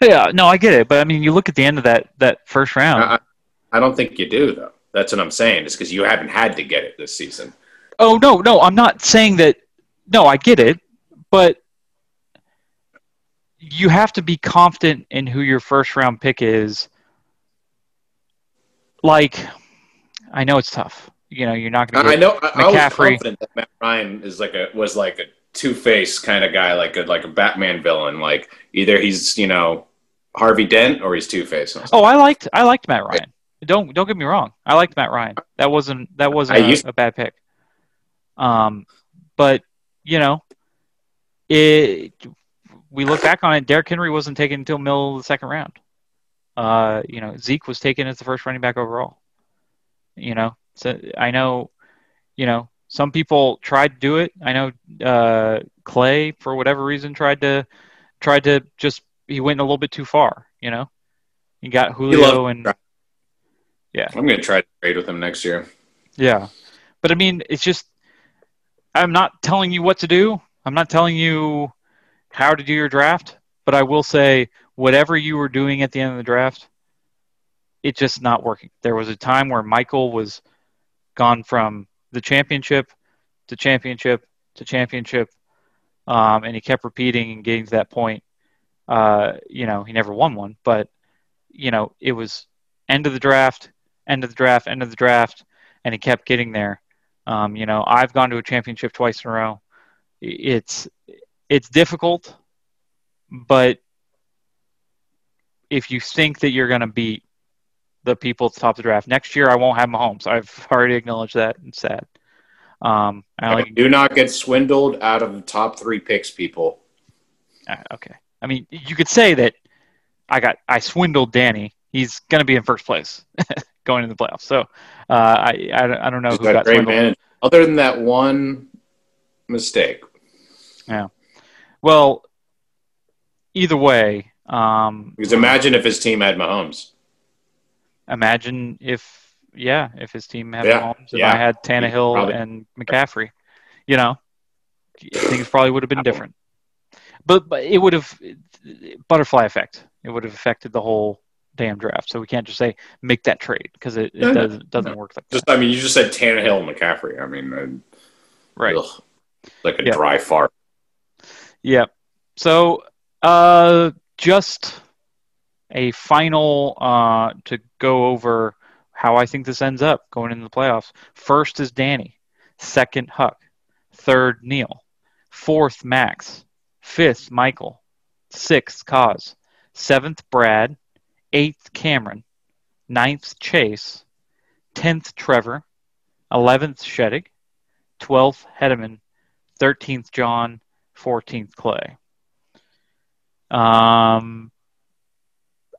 Yeah, no, I get it, but I mean, you look at the end of that that first round. I, I don't think you do though. That's what I'm saying. Is because you haven't had to get it this season. Oh no, no, I'm not saying that. No, I get it, but you have to be confident in who your first round pick is. Like, I know it's tough. You know, you're not going to. I know. I, I was confident that Matt Ryan is like a was like a two face kind of guy, like a like a Batman villain. Like either he's you know Harvey Dent or he's Two Face. Oh, I liked I liked Matt Ryan. Don't don't get me wrong. I liked Matt Ryan. That wasn't that wasn't a bad pick. Um, but you know, it. We look back on it. Derrick Henry wasn't taken until middle of the second round. Uh, you know, Zeke was taken as the first running back overall. You know, so I know, you know, some people tried to do it. I know uh, Clay, for whatever reason, tried to tried to just he went a little bit too far. You know, he got Julio and yeah. I'm gonna try to trade with him next year. Yeah, but I mean, it's just I'm not telling you what to do. I'm not telling you how to do your draft, but I will say whatever you were doing at the end of the draft, it's just not working. There was a time where Michael was gone from the championship to championship to championship, um, and he kept repeating and getting to that point. Uh, you know, he never won one, but you know, it was end of the draft, end of the draft, end of the draft, and he kept getting there. Um, you know, I've gone to a championship twice in a row. It's it's difficult, but if you think that you're going to beat the people at the top of the draft next year, I won't have Mahomes. I've already acknowledged that. and said. Um, I like, do not get swindled out of the top three picks, people. Uh, okay. I mean, you could say that I got I swindled Danny. He's going to be in first place going into the playoffs. So uh, I, I, I don't know He's who got great swindled. Other than that one mistake. Yeah. Well, either way. Um, because imagine if his team had Mahomes. Imagine if, yeah, if his team had yeah. Mahomes, if yeah. I had Tannehill probably. and McCaffrey, you know, things probably would have been different. But, but it would have butterfly effect. It would have affected the whole damn draft. So we can't just say make that trade because it, it no, doesn't doesn't no. work like just, that. I mean, you just said Tannehill and McCaffrey. I mean, uh, right, ugh, like a yep. dry fart. Yeah. So, uh, just a final uh, to go over how I think this ends up going into the playoffs. First is Danny, second Huck, third Neil, fourth Max, fifth Michael, sixth Cause, seventh Brad, eighth Cameron, ninth Chase, tenth Trevor, eleventh Sheddick, twelfth Hedeman, thirteenth John, fourteenth Clay. Um,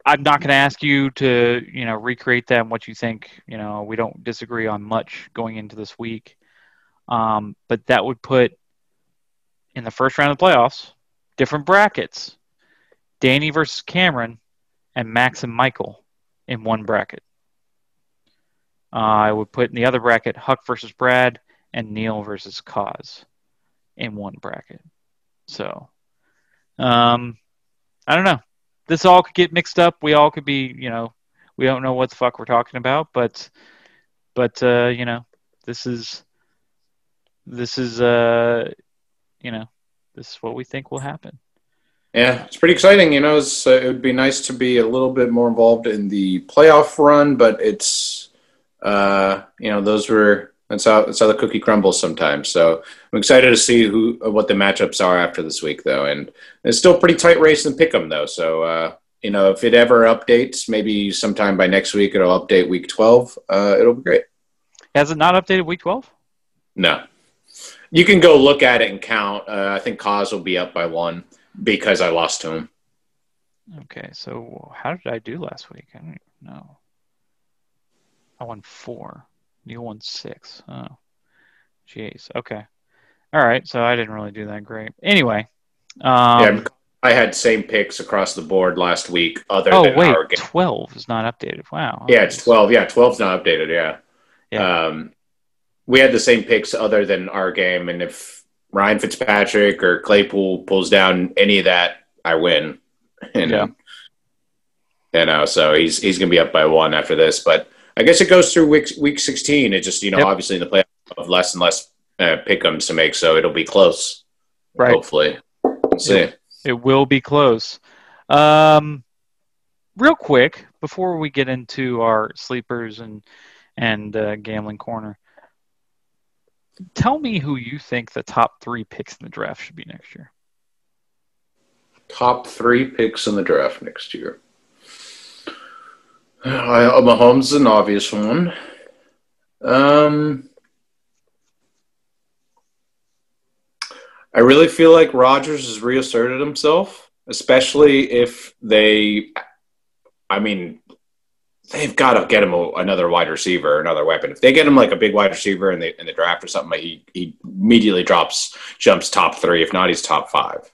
I'm not going to ask you to, you know, recreate them. What you think? You know, we don't disagree on much going into this week. Um, but that would put in the first round of the playoffs different brackets. Danny versus Cameron, and Max and Michael in one bracket. Uh, I would put in the other bracket Huck versus Brad and Neil versus Cause in one bracket. So, um, I don't know. This all could get mixed up. We all could be, you know, we don't know what the fuck we're talking about, but, but uh, you know, this is, this is, uh, you know, this is what we think will happen. Yeah, it's pretty exciting. You know, uh, it would be nice to be a little bit more involved in the playoff run, but it's, uh, you know, those were that's how that's how the cookie crumbles sometimes. So I'm excited to see who what the matchups are after this week, though, and it's still pretty tight race in Pick'em, though. So uh, you know, if it ever updates, maybe sometime by next week it'll update week 12. Uh, it'll be great. Has it not updated week 12? No. You can go look at it and count. Uh, I think Cause will be up by one because I lost to him. Okay, so how did I do last week? I don't know. I won four. You won six. Oh, jeez. Okay. All right. So I didn't really do that great. Anyway. Um, yeah, I had same picks across the board last week. Other oh than wait, twelve is not updated. Wow. Yeah, it's twelve. Yeah, 12's not updated. Yeah. Yeah. Um, we had the same picks other than our game, and if Ryan Fitzpatrick or Claypool pulls down any of that, I win. And, yeah. You know, so he's he's going to be up by one after this, but I guess it goes through week week sixteen. It just you know yep. obviously in the playoff of less and less uh, pickums to make, so it'll be close. Right. Hopefully, we'll see. It, it will be close. Um, real quick before we get into our sleepers and and uh, gambling corner, tell me who you think the top three picks in the draft should be next year. Top three picks in the draft next year. I, Mahomes is an obvious one. Um, I really feel like Rodgers has reasserted himself, especially if they. I mean, they've got to get him a, another wide receiver, another weapon. If they get him like a big wide receiver in the in the draft or something, he he immediately drops jumps top three. If not, he's top five.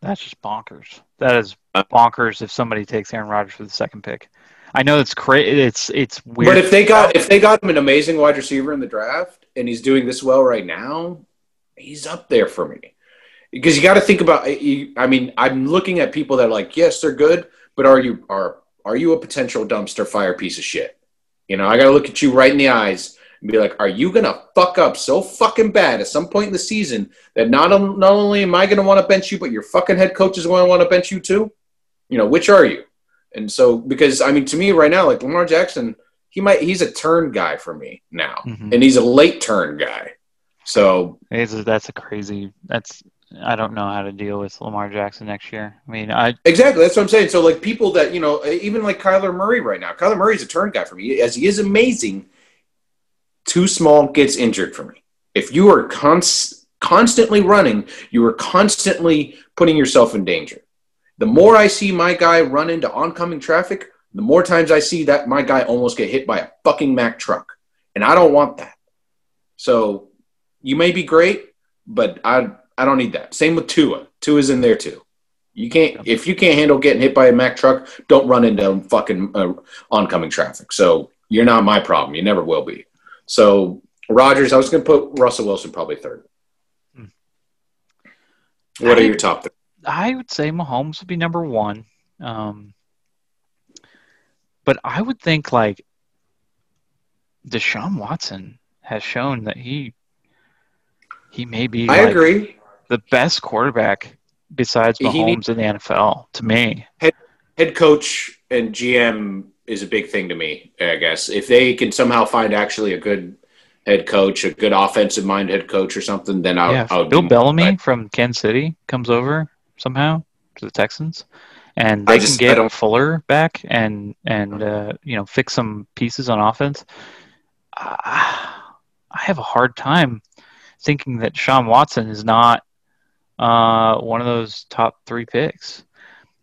That's just bonkers. That is uh, bonkers. If somebody takes Aaron Rodgers for the second pick, I know it's crazy. It's it's weird. But if they got if they got him an amazing wide receiver in the draft and he's doing this well right now, he's up there for me. Because you got to think about. I mean, I'm looking at people that are like, yes, they're good, but are you are are you a potential dumpster fire piece of shit? You know, I got to look at you right in the eyes and be like, are you gonna fuck up so fucking bad at some point in the season that not not only am I gonna want to bench you, but your fucking head coach is going to want to bench you too? You know, which are you? And so, because I mean, to me right now, like Lamar Jackson, he might he's a turn guy for me now, mm-hmm. and he's a late turn guy. So a, that's a crazy. That's I don't know how to deal with Lamar Jackson next year. I mean, I exactly that's what I'm saying. So like people that you know, even like Kyler Murray right now. Kyler Murray's a turn guy for me, as he is amazing. Too small gets injured for me. If you are const- constantly running, you are constantly putting yourself in danger. The more I see my guy run into oncoming traffic, the more times I see that my guy almost get hit by a fucking Mack truck. And I don't want that. So you may be great, but I I don't need that. Same with Tua. Tua's in there too. You can't if you can't handle getting hit by a Mack truck, don't run into fucking uh, oncoming traffic. So you're not my problem. You never will be. So Rodgers, I was going to put Russell Wilson probably third. Hmm. What I, are your top three? I would say Mahomes would be number one. Um, but I would think like Deshaun Watson has shown that he he may be. I like agree. The best quarterback besides Mahomes needs, in the NFL to me. Head, head coach and GM is a big thing to me. I guess if they can somehow find actually a good head coach, a good offensive mind head coach or something, then I'll. Yeah, Bill Bellamy from Kansas City comes over somehow to the Texans, and they just, can get Fuller back and and uh, you know fix some pieces on offense. Uh, I have a hard time thinking that Sean Watson is not uh, one of those top three picks.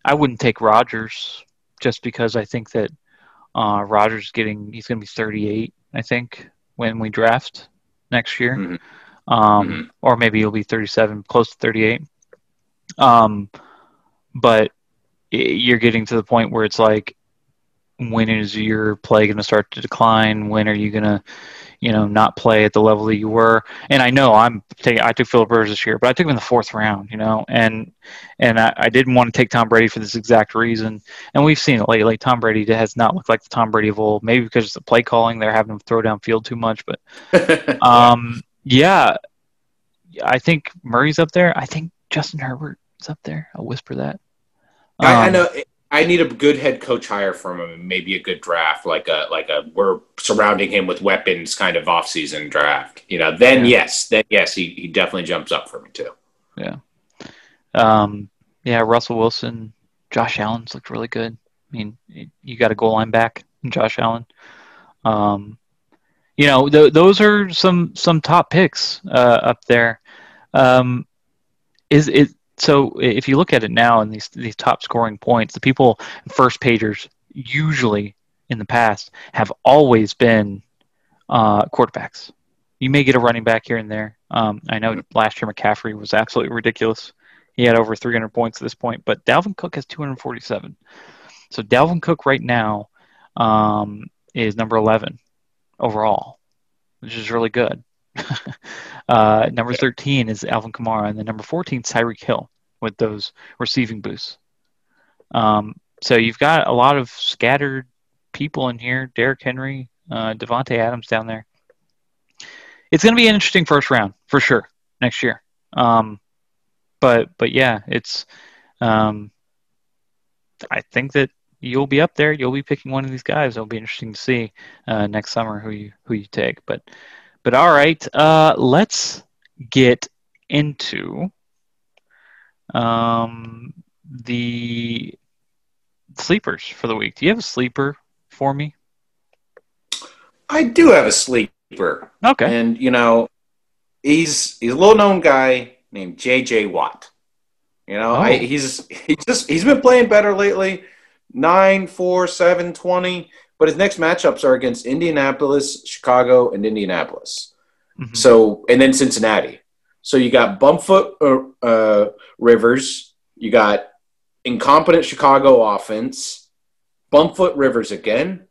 I wouldn't take Rodgers just because I think that uh, Rodgers getting he's going to be 38. I think when we draft next year, mm-hmm. Um, mm-hmm. or maybe he'll be 37, close to 38. Um, but you're getting to the point where it's like, when is your play going to start to decline? When are you going to, you know, not play at the level that you were? And I know I'm taking, I took Philip Rivers this year, but I took him in the fourth round, you know, and and I, I, didn't want to take Tom Brady for this exact reason. And we've seen it lately. Tom Brady has not looked like the Tom Brady of old. Maybe because it's the play calling, they're having him throw down field too much. But um, yeah, I think Murray's up there. I think Justin Herbert is up there. I'll whisper that. Um, I, I, um, know. I need a good head coach hire from him, and maybe a good draft, like a like a we're surrounding him with weapons kind of offseason draft. You know, then yeah. yes, then yes, he, he definitely jumps up for me too. Yeah. Um. Yeah. Russell Wilson, Josh Allen's looked really good. I mean, you got a goal line back, Josh Allen. Um, you know, th- those are some some top picks uh, up there. Um, is it so if you look at it now in these these top scoring points, the people first pagers usually in the past have always been uh, quarterbacks. You may get a running back here and there. Um, I know last year McCaffrey was absolutely ridiculous. He had over 300 points at this point, but Dalvin Cook has 247. So Dalvin Cook right now um, is number 11 overall, which is really good. Uh, number 13 is Alvin Kamara, and then number 14 is Tyreek Hill with those receiving boosts. Um, so you've got a lot of scattered people in here. Derrick Henry, uh, Davante Adams down there. It's going to be an interesting first round for sure next year. Um, but but yeah, it's. Um, I think that you'll be up there. You'll be picking one of these guys. It'll be interesting to see uh, next summer who you who you take. But but all right, uh, let's get into um, the sleepers for the week. Do you have a sleeper for me? I do have a sleeper. Okay. And you know, he's he's a little known guy named J.J. Watt. You know, oh. I, he's he just he's been playing better lately. Nine, four, seven, twenty. But his next matchups are against Indianapolis, Chicago, and Indianapolis. Mm-hmm. So, and then Cincinnati. So you got Bumpfoot uh, uh, Rivers, you got incompetent Chicago offense, Bumpfoot Rivers again,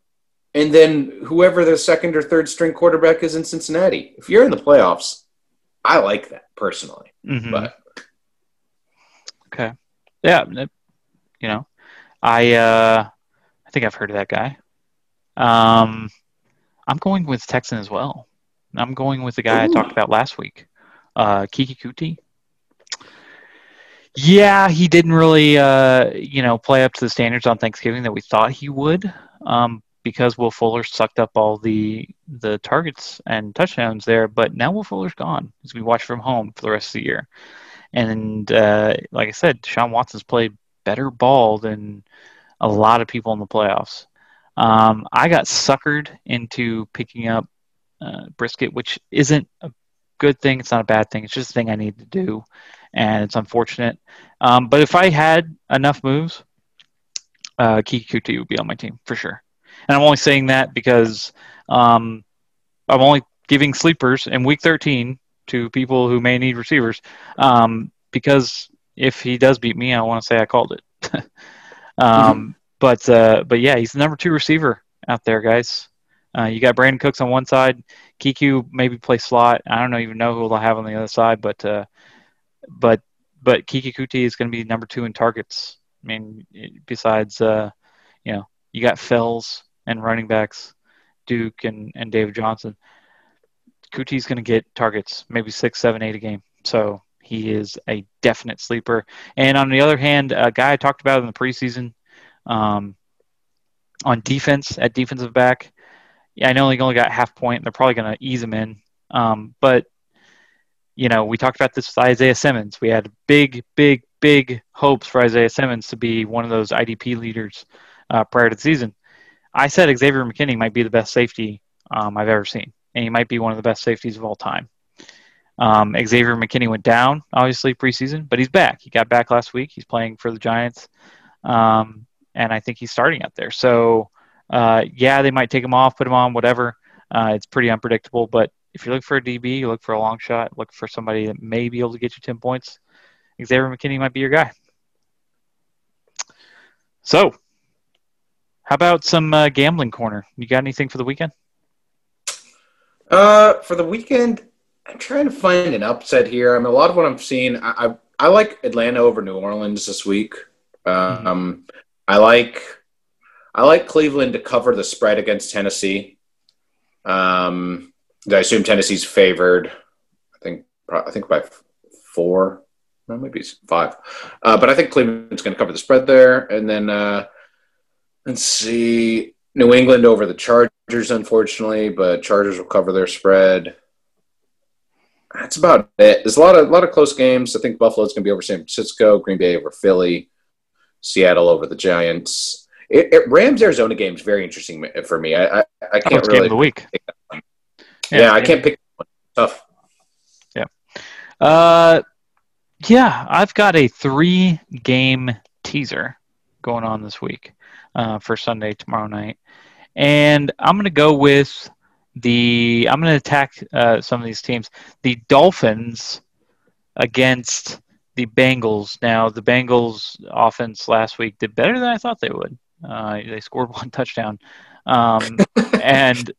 and then whoever the second or third string quarterback is in Cincinnati. If you're in the playoffs, I like that personally. Mm-hmm. But okay, yeah, you know, I uh, I think I've heard of that guy. Um, I'm going with Texan as well. I'm going with the guy Ooh. I talked about last week, uh, Keke Coutee. Yeah, he didn't really, uh, you know, play up to the standards on Thanksgiving that we thought he would, um, because Will Fuller sucked up all the the targets and touchdowns there. But now Will Fuller's gone as we watch from home for the rest of the year. And uh, like I said, Sean Watson's played better ball than a lot of people in the playoffs. Um, I got suckered into picking up uh, brisket, which isn't a good thing. It's not a bad thing. It's just a thing I need to do, and it's unfortunate. Um, but if I had enough moves, uh, would be on my team for sure. And I'm only saying that because um, I'm only giving sleepers in week 13 to people who may need receivers. Um, because if he does beat me, I want to say I called it. um, mm-hmm. But uh, but yeah, he's the number two receiver out there, guys. Uh, you got Brandin Cooks on one side, Keke maybe play slot. I don't know, even know who they'll have on the other side, but uh, but but Keke Coutee is going to be number two in targets. I mean, besides uh, you know, you got Fells and running backs, Duke and and David Johnson. Coutee's going to get targets, maybe six, seven, eight a game. So he is a definite sleeper. And on the other hand, a guy I talked about in the preseason um, on defense at defensive back, yeah, I know he only got half point. They're probably going to ease him in. Um, but, you know, we talked about this with Isaiah Simmons. We had big, big, big hopes for Isaiah Simmons to be one of those IDP leaders uh, prior to the season. I said Xavier McKinney might be the best safety um, I've ever seen, and he might be one of the best safeties of all time. Um, Xavier McKinney went down, obviously, preseason, but he's back. He got back last week. He's playing for the Giants, um, and I think he's starting out there. So uh, yeah, they might take him off, put him on, whatever. Uh, it's pretty unpredictable. But if you look for a DB, you look for a long shot, look for somebody that may be able to get you 10 points, Xavier McKinney might be your guy. So, how about some uh, gambling corner? You got anything for the weekend? Uh, for the weekend, I'm trying to find an upset here. I mean, a lot of what I'm seeing, I I, I like Atlanta over New Orleans this week. mm-hmm. I like I like Cleveland to cover the spread against Tennessee. Um, I assume Tennessee's favored. I think I think by four, no, maybe five. Uh, but I think Cleveland's going to cover the spread there, and then uh, let's see, New England over the Chargers, unfortunately, but Chargers will cover their spread. That's about it. There's a lot of a lot of close games. I think Buffalo's going to be over San Francisco, Green Bay over Philly, Seattle over the Giants. It, it, Rams Arizona game is very interesting for me. I I, I can't really game of the week. Yeah, yeah, I can't pick one. Tough. Yeah. Uh, yeah, I've got a three game teaser going on this week uh, for Sunday tomorrow night, and I'm going to go with the. I'm going to attack uh, some of these teams. The Dolphins against the Bengals. Now, the Bengals offense last week did better than I thought they would. Uh, they scored one touchdown, um, and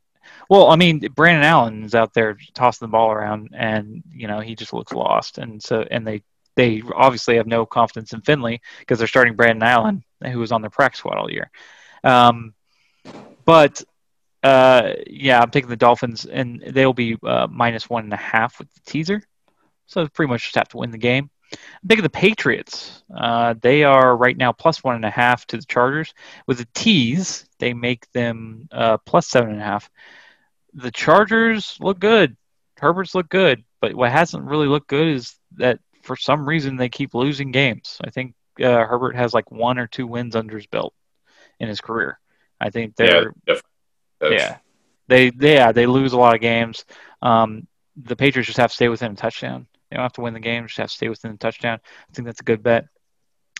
Well, I mean, Brandon Allen's out there tossing the ball around, and you know he just looks lost, and so and they they obviously have no confidence in Finley because they're starting Brandon Allen, who was on their practice squad all year. Um, but uh, yeah, I'm taking the Dolphins, and they'll be uh, minus one and a half with the teaser. So pretty much just have to win the game. I'm taking the Patriots. Uh, they are right now plus one and a half to the Chargers. With the tease, they make them uh, plus seven and a half. The Chargers look good. Herbert's look good, but what hasn't really looked good is that for some reason they keep losing games. I think uh, Herbert has like one or two wins under his belt in his career. I think they're yeah, yeah, they, they yeah they lose a lot of games. Um, the Patriots just have to stay within a touchdown. They don't have to win the game; just have to stay within the touchdown. I think that's a good bet.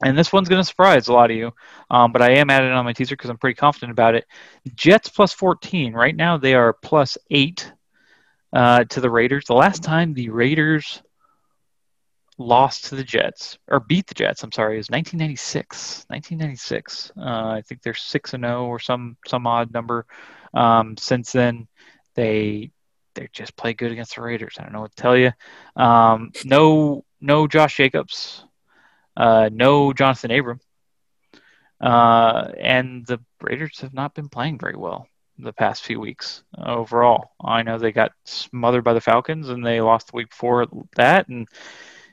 And this one's going to surprise a lot of you, um, but I am adding it on my teaser because I'm pretty confident about it. Jets plus 14. Right now they are plus eight uh, to the Raiders. The last time the Raiders lost to the Jets or beat the Jets. I'm sorry, is 1996. 1996. Uh, I think they're six and zero oh or some some odd number. Um, since then, they they just play good against the Raiders. I don't know what to tell you. Um, no no Josh Jacobs, uh, no Johnathan Abram, uh, and the Raiders have not been playing very well the past few weeks overall. I know they got smothered by the Falcons and they lost the week before that and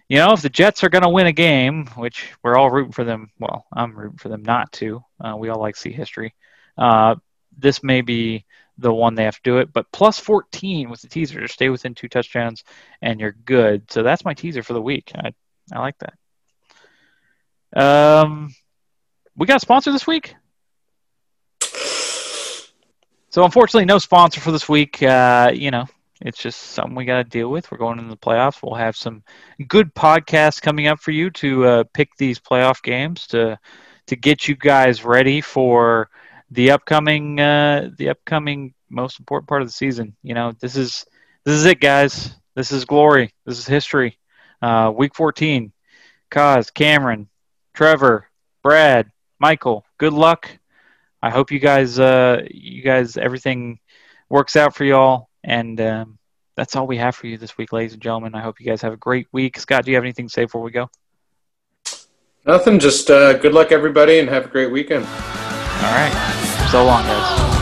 you know, if the Jets are going to win a game, which we're all rooting for them, well, I'm rooting for them not to. Uh, we all like to see history. Uh, this may be the one they have to do it, but plus 14 with the teaser to stay within two touchdowns, and you're good. So that's my teaser for the week. I I like that. Um, we got a sponsor this week. So unfortunately, no sponsor for this week. Uh, you know, it's just something we got to deal with. We're going into the playoffs. We'll have some good podcasts coming up for you to uh, pick these playoff games to to get you guys ready for the upcoming uh, the upcoming most important part of the season. You know, this is this is it, guys. This is glory. This is history. Uh, week 14. Cause, Cameron, Trevor, Brad, Michael. Good luck. I hope you guys uh, you guys everything works out for y'all. And um, that's all we have for you this week, ladies and gentlemen. I hope you guys have a great week. Scott, do you have anything to say before we go? Nothing. Just uh, good luck, everybody, and have a great weekend. All right. So long, guys.